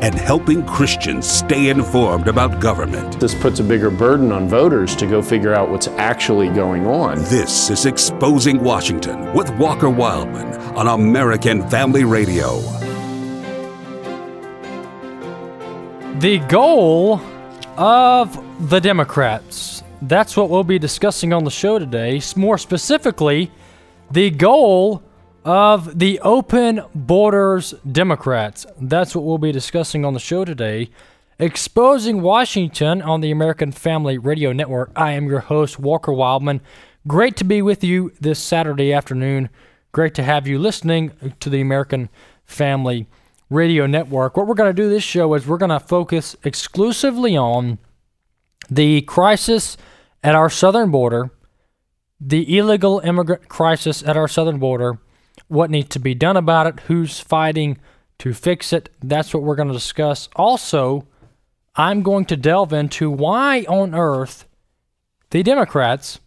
and helping Christians stay informed about government. This puts a bigger burden on voters to go figure out what's actually going on. This is Exposing Washington with Walker Wildman on American Family Radio. The goal of the Democrats. That's what we'll be discussing on the show today. More specifically, the goal of the Open Borders Democrats. That's what we'll be discussing on the show today. Exposing Washington on the American Family Radio Network. I am your host, Walker Wildman. Great to be with you this Saturday afternoon. Great to have you listening to the American Family Radio Network. What we're going to do this show is we're going to focus exclusively on the crisis at our southern border, the illegal immigrant crisis at our southern border, what needs to be done about it, who's fighting to fix it. That's what we're going to discuss. Also, I'm going to delve into why on earth the Democrats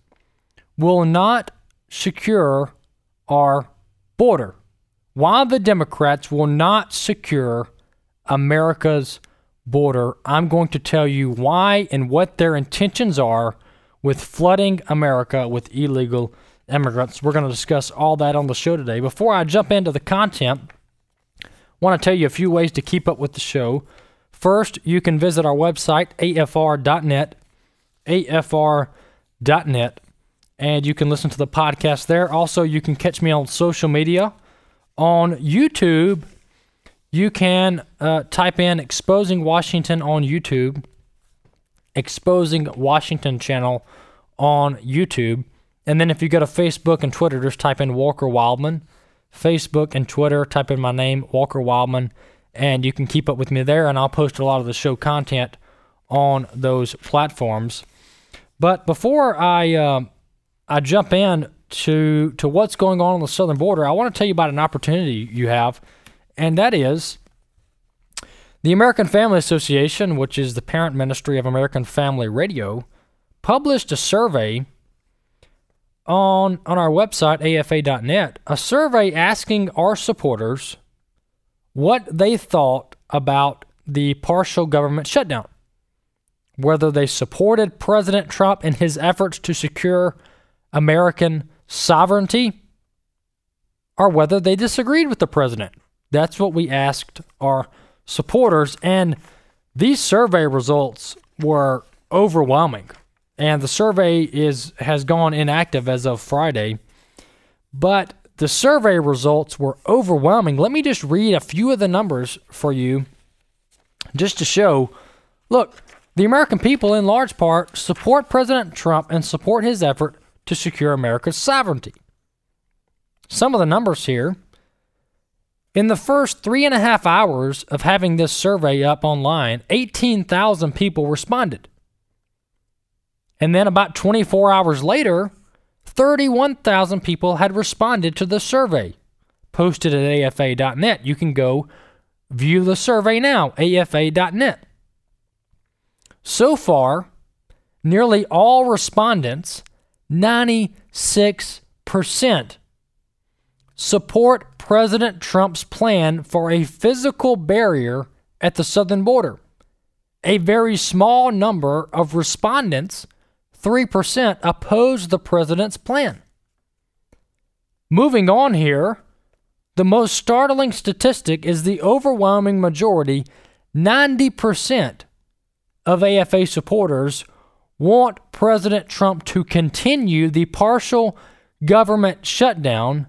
will not secure our border. Why the Democrats will not secure America's border. I'm going to tell you why and what their intentions are with flooding America with illegal immigrants. We're going to discuss all that on the show today. Before I jump into the content, I want to tell you a few ways to keep up with the show. First, you can visit our website, afr.net, afr.net, and you can listen to the podcast there. Also, you can catch me on social media. On YouTube, you can uh, type in Exposing Washington on YouTube, Exposing Washington channel on YouTube. And then if you go to Facebook and Twitter, just type in Walker Wildman. Facebook and Twitter, type in my name, Walker Wildman, and you can keep up with me there. And I'll post a lot of the show content on those platforms. But before I uh, I jump in to to what's going on on the southern border, I want to tell you about an opportunity you have, and that is the American Family Association, which is the parent ministry of American Family Radio, published a survey on on our website afa.net a survey asking our supporters what they thought about the partial government shutdown. Whether they supported President Trump in his efforts to secure American sovereignty or whether they disagreed with the president. That's what we asked our supporters and these survey results were overwhelming and the survey is has gone inactive as of Friday. But the survey results were overwhelming. Let me just read a few of the numbers for you just to show. Look, the American people in large part support President Trump and support his effort to secure America's sovereignty. Some of the numbers here. In the first three and a half hours of having this survey up online, 18,000 people responded. And then about 24 hours later, 31,000 people had responded to the survey posted at afa.net. You can go view the survey now, afa.net. So far, nearly all respondents, 96%, support President Trump's plan for a physical barrier at the southern border. A very small number of respondents 3% oppose the president's plan. Moving on here, the most startling statistic is the overwhelming majority 90% of AFA supporters want President Trump to continue the partial government shutdown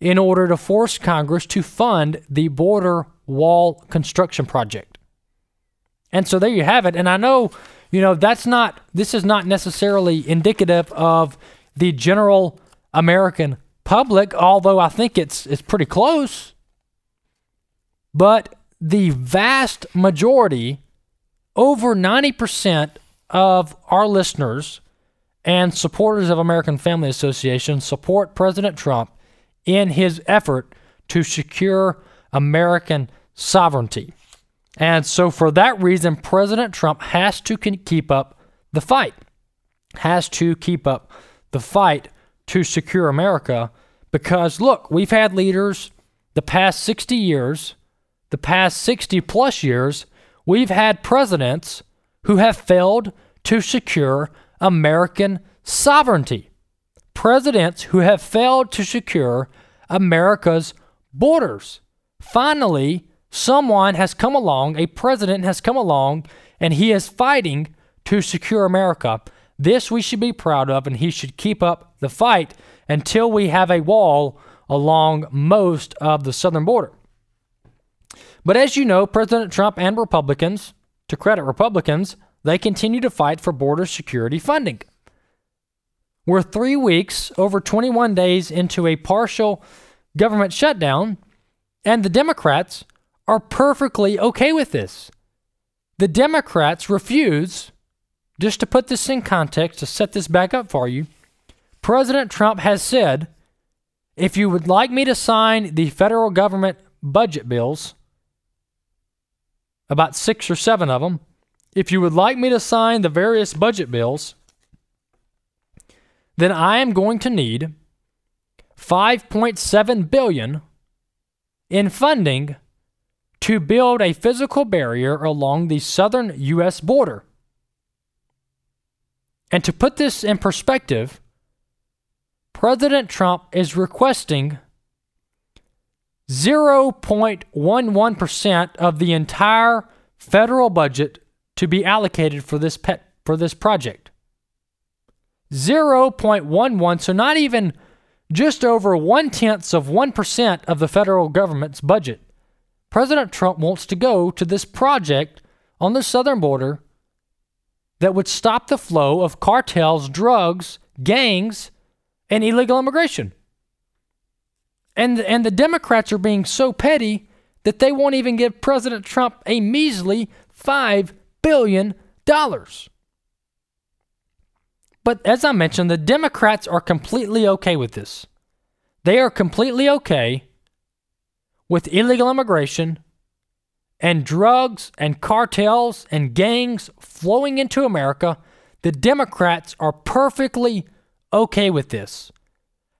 in order to force Congress to fund the border wall construction project. And so there you have it. And I know you know, that's not, this is not necessarily indicative of the general American public, although I think it's, it's pretty close. But the vast majority, over 90% of our listeners and supporters of American Family Association support President Trump in his effort to secure American sovereignty. And so, for that reason, President Trump has to keep up the fight, has to keep up the fight to secure America. Because, look, we've had leaders the past 60 years, the past 60 plus years, we've had presidents who have failed to secure American sovereignty. Presidents who have failed to secure America's borders. Finally, someone has come along, a president has come along, and he is fighting to secure America. This we should be proud of, and he should keep up the fight until we have a wall along most of the southern border. But as you know, President Trump and Republicans, to credit Republicans, they continue to fight for border security funding. We're three weeks, over 21 days into a partial government shutdown, and the Democrats are perfectly okay with this. The Democrats refuse, just to put this in context, to set this back up for you, President Trump has said if you would like me to sign the federal government budget bills, about six or seven of them, if you would like me to sign the various budget bills, then I am going to need 5.7 billion in funding to build a physical barrier along the southern US border. And to put this in perspective, President Trump is requesting 0.11% of the entire federal budget to be allocated for this pet for this project. 0.11, so not even just over one tenths of 1% of the federal government's budget. President Trump wants to go to this project on the southern border that would stop the flow of cartels, drugs, gangs, and illegal immigration. And, and the Democrats are being so petty that they won't even give President Trump a measly $5 billion. But as I mentioned, the Democrats are completely okay with this. They are completely okay with illegal immigration and drugs and cartels and gangs flowing into America. The Democrats are perfectly okay with this.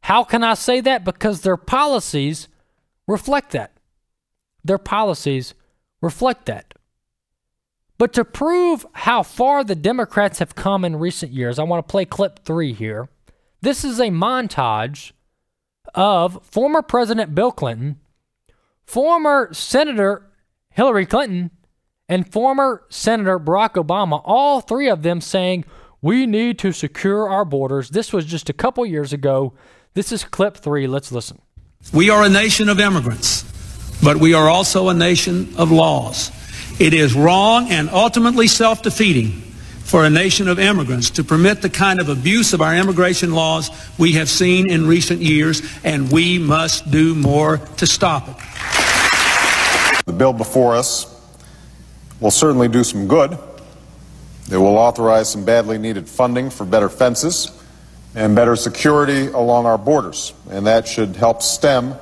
How can I say that? Because their policies reflect that. Their policies reflect that. But to prove how far the Democrats have come in recent years, I want to play clip three here. This is a montage of former President Bill Clinton, former Senator Hillary Clinton, and former Senator Barack Obama, all three of them saying, We need to secure our borders. This was just a couple years ago. This is clip three. Let's listen. We are a nation of immigrants, but we are also a nation of laws. It is wrong and ultimately self defeating for a nation of immigrants to permit the kind of abuse of our immigration laws we have seen in recent years, and we must do more to stop it. The bill before us will certainly do some good. It will authorize some badly needed funding for better fences and better security along our borders, and that should help stem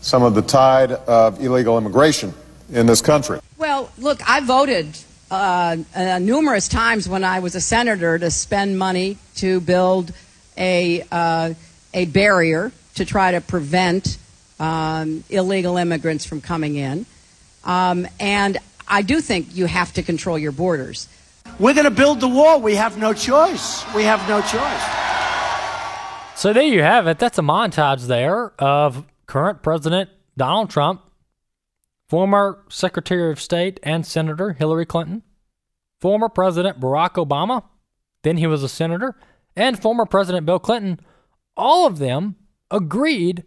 some of the tide of illegal immigration in this country. Well, look, I voted uh, uh, numerous times when I was a senator to spend money to build a uh, a barrier to try to prevent um, illegal immigrants from coming in, um, and I do think you have to control your borders. We're going to build the wall. We have no choice. We have no choice. So there you have it. That's a montage there of current President Donald Trump former Secretary of State and Senator Hillary Clinton, former President Barack Obama, then he was a senator, and former President Bill Clinton, all of them agreed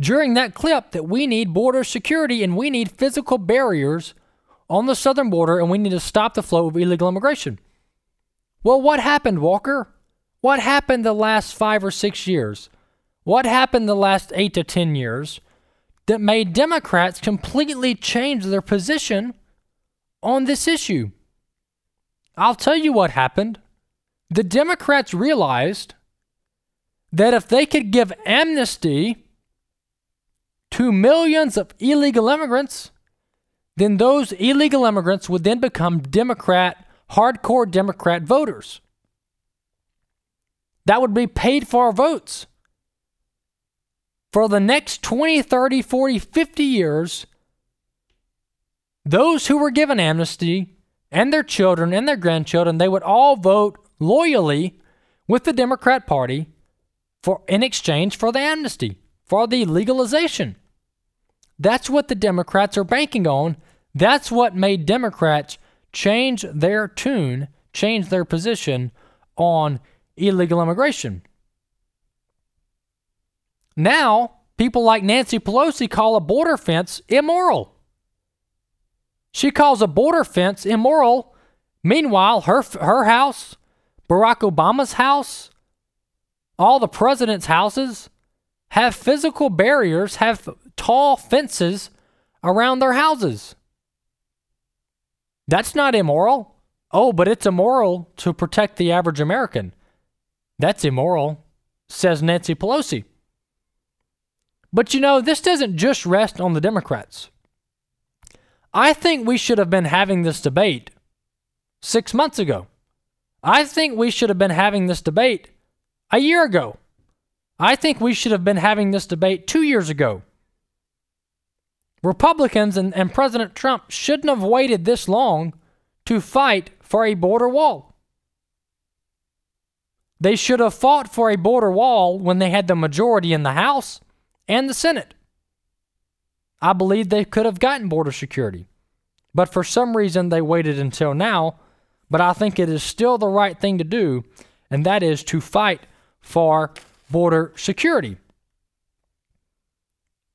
during that clip that we need border security and we need physical barriers on the southern border and we need to stop the flow of illegal immigration. Well, what happened, Walker? What happened the last five or six years? What happened the last eight to ten years? that made Democrats completely change their position on this issue. I'll tell you what happened. The Democrats realized that if they could give amnesty to millions of illegal immigrants, then those illegal immigrants would then become Democrat, hardcore Democrat voters. That would be paid for votes. For the next 20, 30, 40, 50 years, those who were given amnesty and their children and their grandchildren, they would all vote loyally with the Democrat Party for in exchange for the amnesty, for the legalization. That's what the Democrats are banking on. That's what made Democrats change their tune, change their position on illegal immigration. Now, people like Nancy Pelosi call a border fence immoral. She calls a border fence immoral. Meanwhile, her her house, Barack Obama's house, all the president's houses have physical barriers, have tall fences around their houses. That's not immoral. Oh, but it's immoral to protect the average American. That's immoral, says Nancy Pelosi. But you know, this doesn't just rest on the Democrats. I think we should have been having this debate six months ago. I think we should have been having this debate a year ago. I think we should have been having this debate two years ago. Republicans and, and President Trump shouldn't have waited this long to fight for a border wall. They should have fought for a border wall when they had the majority in the House and the Senate. I believe they could have gotten border security. But for some reason, they waited until now. But I think it is still the right thing to do, and that is to fight for border security.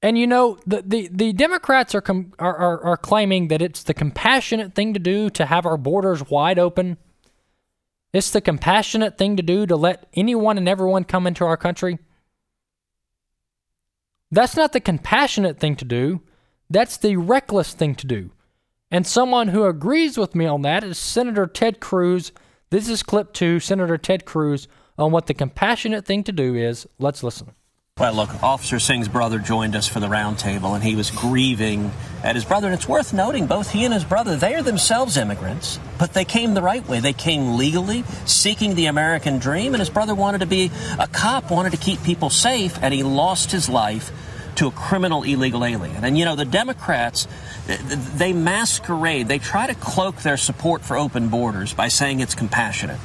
And you know, the, the, the Democrats are, com- are, are, are claiming that it's the compassionate thing to do to have our borders wide open. It's the compassionate thing to do to let anyone and everyone come into our country. That's not the compassionate thing to do. That's the reckless thing to do. And someone who agrees with me on that is Senator Ted Cruz. This is clip two, Senator Ted Cruz, on what the compassionate thing to do is. Let's listen. Well, look, Officer Singh's brother joined us for the roundtable, and he was grieving at his brother. And it's worth noting, both he and his brother, they are themselves immigrants, but they came the right way. They came legally, seeking the American dream, and his brother wanted to be a cop, wanted to keep people safe, and he lost his life to a criminal illegal alien. And you know, the Democrats, they masquerade, they try to cloak their support for open borders by saying it's compassionate.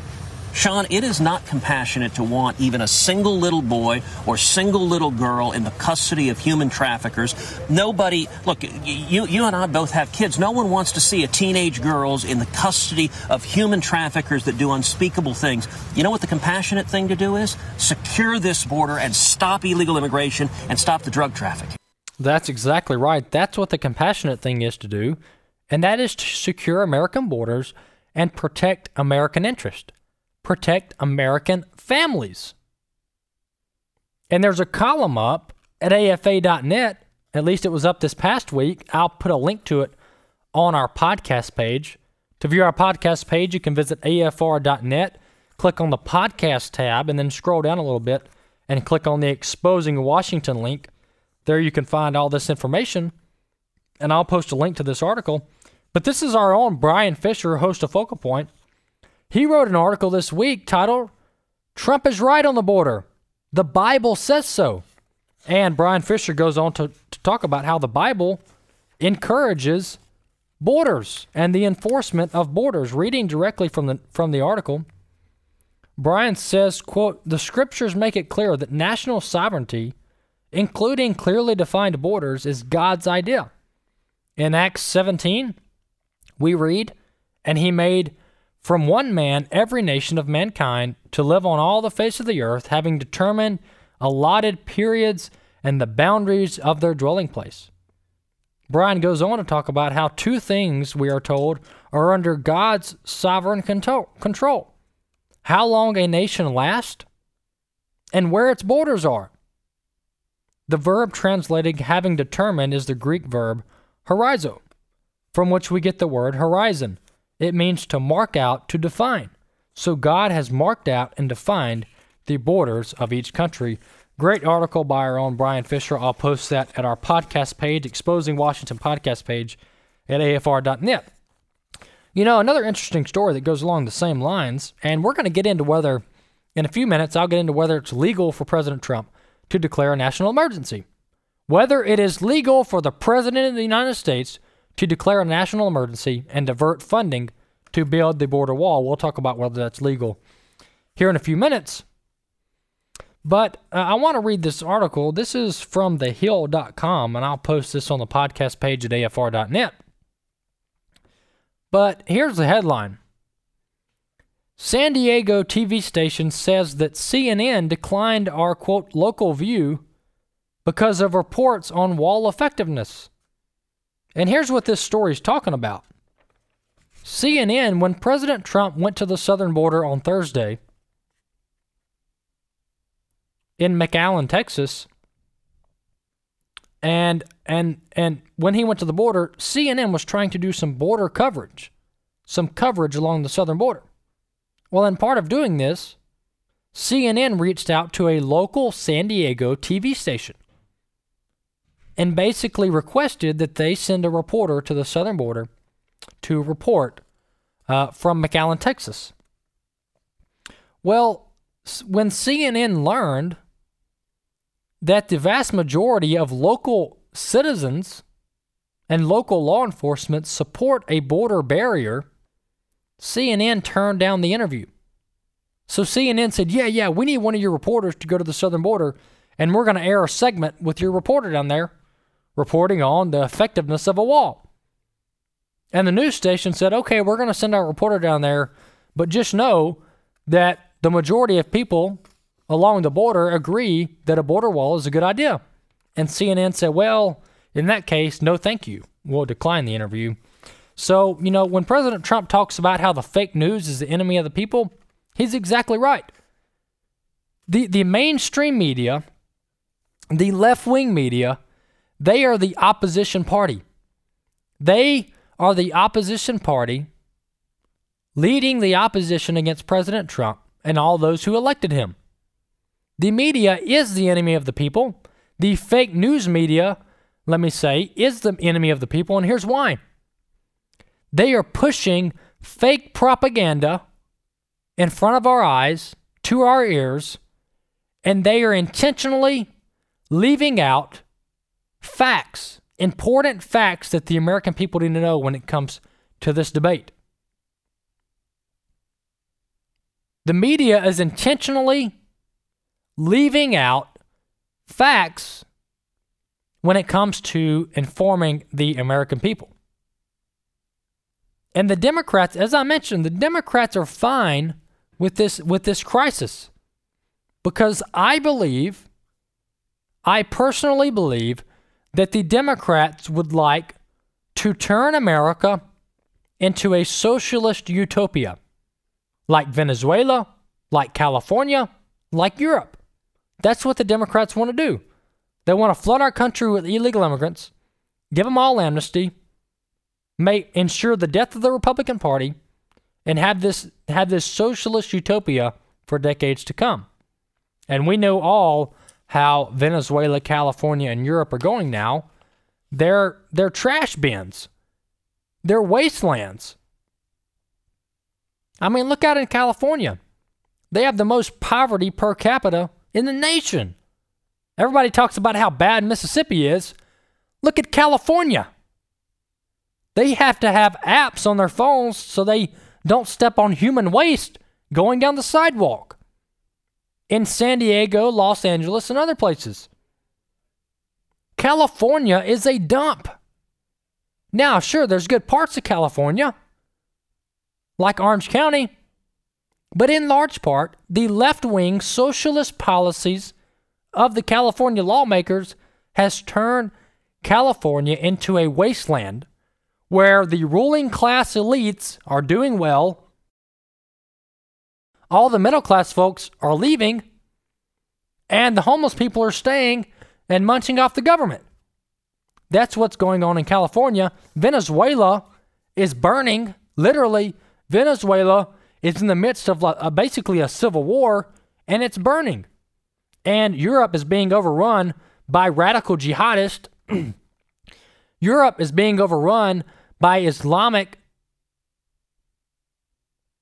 Sean, it is not compassionate to want even a single little boy or single little girl in the custody of human traffickers. Nobody, look, you, you and I both have kids. No one wants to see a teenage girls in the custody of human traffickers that do unspeakable things. You know what the compassionate thing to do is? Secure this border and stop illegal immigration and stop the drug trafficking. That's exactly right. That's what the compassionate thing is to do, and that is to secure American borders and protect American interest protect American families. And there's a column up at afa.net, at least it was up this past week. I'll put a link to it on our podcast page. To view our podcast page, you can visit afr.net, click on the podcast tab, and then scroll down a little bit and click on the Exposing Washington link. There you can find all this information, and I'll post a link to this article. But this is our own Brian Fisher, host of Focal Point. He wrote an article this week titled, Trump is right on the border. The Bible says so. And Brian Fisher goes on to, to talk about how the Bible encourages borders and the enforcement of borders. Reading directly from the, from the article, Brian says, quote, the scriptures make it clear that national sovereignty, including clearly defined borders, is God's idea. In Acts 17, we read, and he made from one man every nation of mankind to live on all the face of the earth, having determined allotted periods and the boundaries of their dwelling place. Brian goes on to talk about how two things, we are told, are under God's sovereign control how long a nation lasts and where its borders are. The verb translated having determined is the Greek verb horizo, from which we get the word horizon It means to mark out, to define. So God has marked out and defined the borders of each country. Great article by our own Brian Fisher. I'll post that at our podcast page, Exposing Washington podcast page at afr.net. You know, another interesting story that goes along the same lines, and we're going to get into whether, in a few minutes, I'll get into whether it's legal for President Trump to declare a national emergency. Whether it is legal for the President of the United States to declare a national emergency and divert funding to build the border wall. We'll talk about whether that's legal here in a few minutes. But uh, I want to read this article. This is from thehill.com, and I'll post this on the podcast page at afr.net. But here's the headline San Diego TV station says that CNN declined our quote local view because of reports on wall effectiveness. And here's what this story is talking about CNN, when President Trump went to the southern border on Thursday in McAllen, Texas, and and and when he went to the border, CNN was trying to do some border coverage, some coverage along the southern border. Well, in part of doing this, CNN reached out to a local San Diego TV station and basically requested that they send a reporter to the southern border to report uh, from McAllen, Texas. Well, when CNN learned that the vast majority of local citizens and local law enforcement support a border barrier, CNN turned down the interview. So CNN said, Yeah, yeah, we need one of your reporters to go to the southern border, and we're going to air a segment with your reporter down there reporting on the effectiveness of a wall. And the news station said, okay, we're going to send our reporter down there, but just know that the majority of people along the border agree that a border wall is a good idea. And CNN said, well, in that case, no thank you. We'll decline the interview. So, you know, when President Trump talks about how the fake news is the enemy of the people, he's exactly right. The, the mainstream media, the left wing media, they are the opposition party. They are the opposition party leading the opposition against President Trump and all those who elected him. The media is the enemy of the people. The fake news media, let me say, is the enemy of the people, and here's why. They are pushing fake propaganda in front of our eyes, to our ears, and they are intentionally leaving out facts, important facts that the American people need to know when it comes to this debate. The media is intentionally leaving out facts when it comes to informing the American people. And the Democrats, as I mentioned, the Democrats are fine with this with this crisis because I believe I personally believe that the Democrats would like to turn America into a socialist utopia, like Venezuela, like California, like Europe. That's what the Democrats want to do. They want to flood our country with illegal immigrants, give them all amnesty, make ensure the death of the Republican Party, and have this have this socialist utopia for decades to come. And we know all how Venezuela, California, and Europe are going now. They're, they're trash bins, they're wastelands. I mean, look out in California. They have the most poverty per capita in the nation. Everybody talks about how bad Mississippi is. Look at California. They have to have apps on their phones so they don't step on human waste going down the sidewalk in San Diego, Los Angeles, and other places. California is a dump. Now, sure, there's good parts of California, like Orange County, but in large part, the left wing socialist policies of the California lawmakers has turned California into a wasteland where the ruling class elites are doing well all the middle class folks are leaving, and the homeless people are staying and munching off the government. That's what's going on in California. Venezuela is burning Literally, Venezuela is in the midst of uh, basically a civil war and it's burning. And Europe is being overrun by radical jihadists. Europe is being overrun by Islamic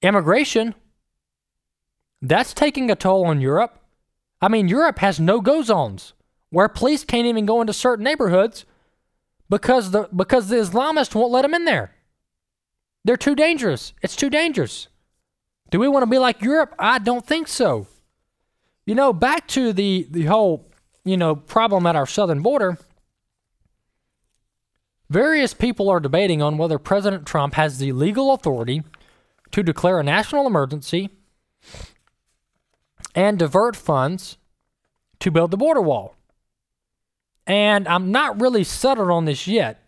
immigration. That's taking a toll on Europe. I mean, Europe has no go zones where police can't even go into certain neighborhoods because the because the Islamists won't let them in there. They're too dangerous. It's too dangerous. Do we want to be like Europe? I don't think so. You know, back to the the whole, you know, problem at our southern border. Various people are debating on whether President Trump has the legal authority to declare a national emergency and divert funds to build the border wall. And I'm not really settled on this yet.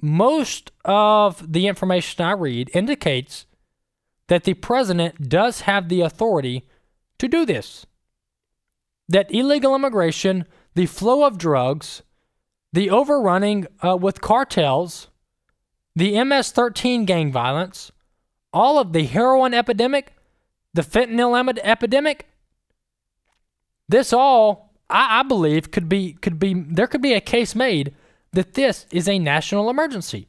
Most of the information I read indicates that the president does have the authority to do this. That illegal immigration, the flow of drugs, the overrunning uh, with cartels, the MS 13 gang violence, all of the heroin epidemic, the fentanyl epidemic, this all, I, I believe, could be could be there could be a case made that this is a national emergency.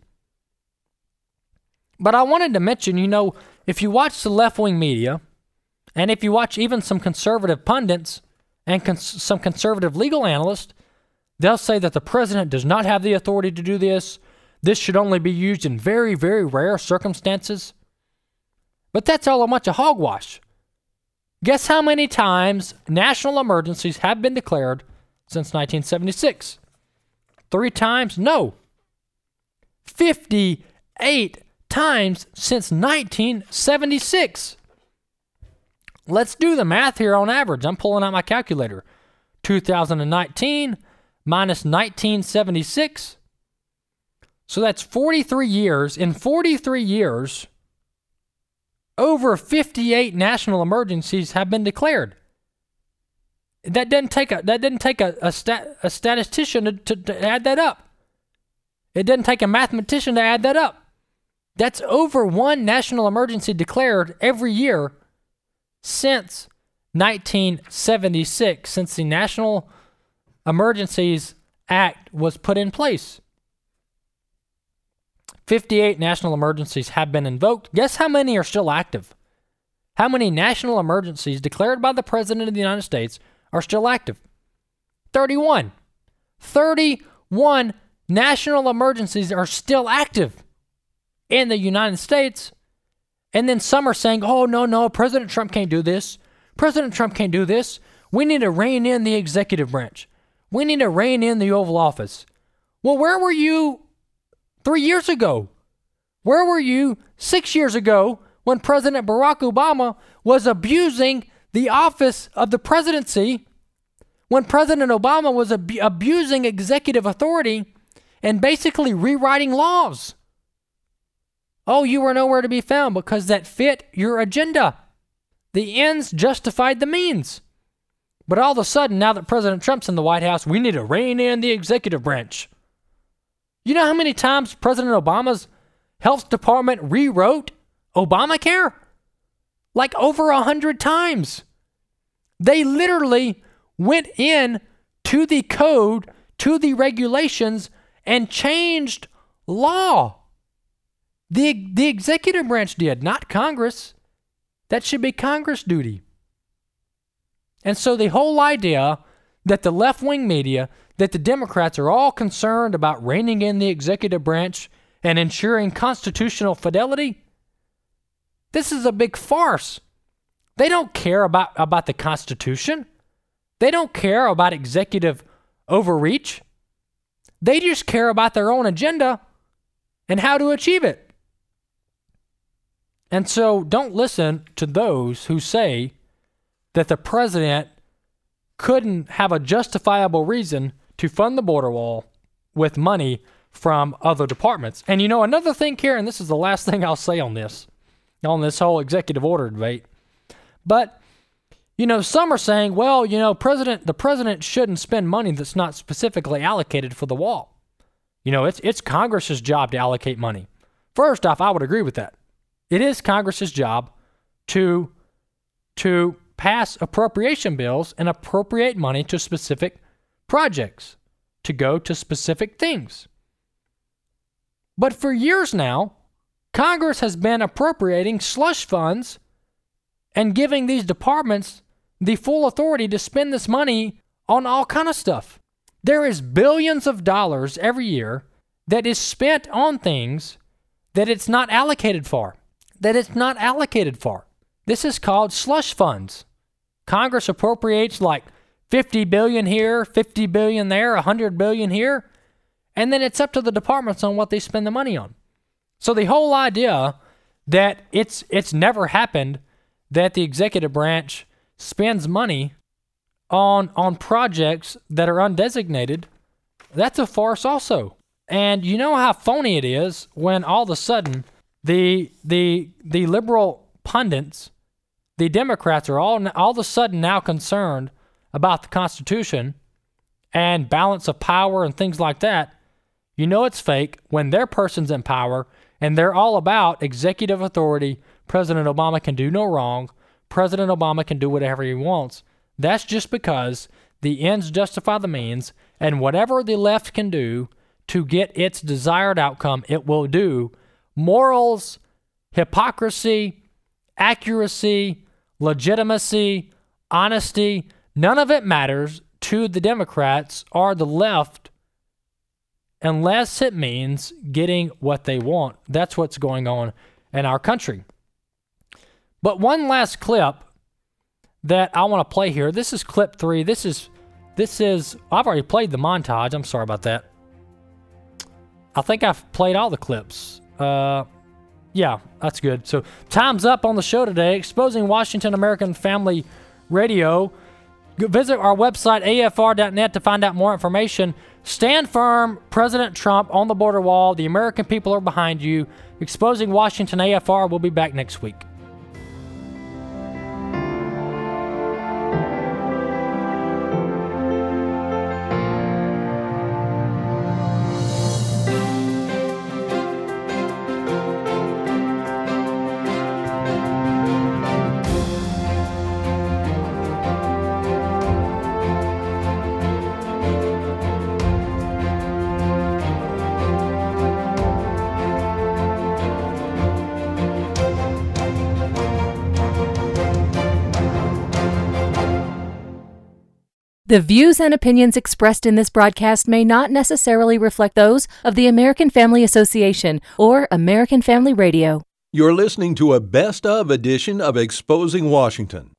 But I wanted to mention, you know, if you watch the left wing media, and if you watch even some conservative pundits and cons- some conservative legal analysts, they'll say that the president does not have the authority to do this. This should only be used in very, very rare circumstances. But that's all a bunch of hogwash. Guess how many times national emergencies have been declared since 1976? Three times? No. 58 times since 1976. Let's do the math here on average. I'm pulling out my calculator. 2019 minus 1976. So that's 43 years. In 43 years, over 58 national emergencies have been declared. That didn't take a that didn't take a a, stat, a statistician to, to, to add that up. It didn't take a mathematician to add that up. That's over one national emergency declared every year since 1976, since the National Emergencies Act was put in place. 58 national emergencies have been invoked. Guess how many are still active? How many national emergencies declared by the President of the United States are still active? 31. 31 national emergencies are still active in the United States. And then some are saying, oh, no, no, President Trump can't do this. President Trump can't do this. We need to rein in the executive branch. We need to rein in the Oval Office. Well, where were you three years ago? Where were you six years ago when President Barack Obama was abusing the office of the presidency? When President Obama was ab- abusing executive authority and basically rewriting laws? Oh, you were nowhere to be found because that fit your agenda. The ends justified the means. But all of a sudden, now that President Trump's in the White House, we need to rein in the executive branch. You know how many times President Obama's health department rewrote Obamacare? Like over a hundred times. They literally went in to the code, to the regulations, and changed law. The, the executive branch did, not Congress. That should be Congress duty. And so the whole idea that the left wing media, that the Democrats are all concerned about reining in the executive branch and ensuring constitutional fidelity, this is a big farce. They don't care about, about the Constitution. They don't care about executive overreach. They just care about their own agenda and how to achieve it. And so don't listen to those who say that the president couldn't have a justifiable reason to fund the border wall with money from other departments. And you know, another thing, Karen, this is the last thing I'll say on this, on this whole executive order debate. But, you know, some are saying, well, you know, president, the president shouldn't spend money that's not specifically allocated for the wall. You know, it's it's Congress's job to allocate money. First off, I would agree with that. It is Congress's job to to pass appropriation bills and appropriate money to specific projects, to go to specific things. But for years now, Congress has been appropriating slush funds and giving these departments the full authority to spend this money on all kind of stuff. There is billions of dollars every year that is spent on things that it's not allocated for. That it's not allocated for. This is called slush funds. Congress appropriates like 50 billion here, 50 billion there, 100 billion here, and then it's up to the departments on what they spend the money on. So the whole idea that it's it's never happened that the executive branch spends money on on projects that are undesignated, that's a farce also. And you know how phony it is when all of a sudden the the the liberal pundits, the Democrats are all all of a sudden now concerned about the Constitution and balance of power and things like that. You know it's fake when their person's in power and they're all about executive authority. President Obama can do no wrong. President Obama can do whatever he wants. That's just because the ends justify the means, and whatever the left can do to get its desired outcome, it will do. Morals, hypocrisy, accuracy, legitimacy, honesty, none of it matters to the Democrats or the left unless it means getting what they want. That's what's going on in our country. But one last clip that I want to play here. This is clip three. This is this is I've already played the montage. I'm sorry about that. I think I've played all the clips. Uh, yeah, that's good. So time's up on the show today. Exposing Washington American Family Radio. Visit our website afr.net to find out more information. Stand firm, President Trump on the border wall. The American people are behind you. Exposing Washington AFR. We'll be back next week. The views and opinions expressed in this broadcast may not necessarily reflect those of the American Family Association or American Family Radio. You're listening to a best of edition of Exposing Washington.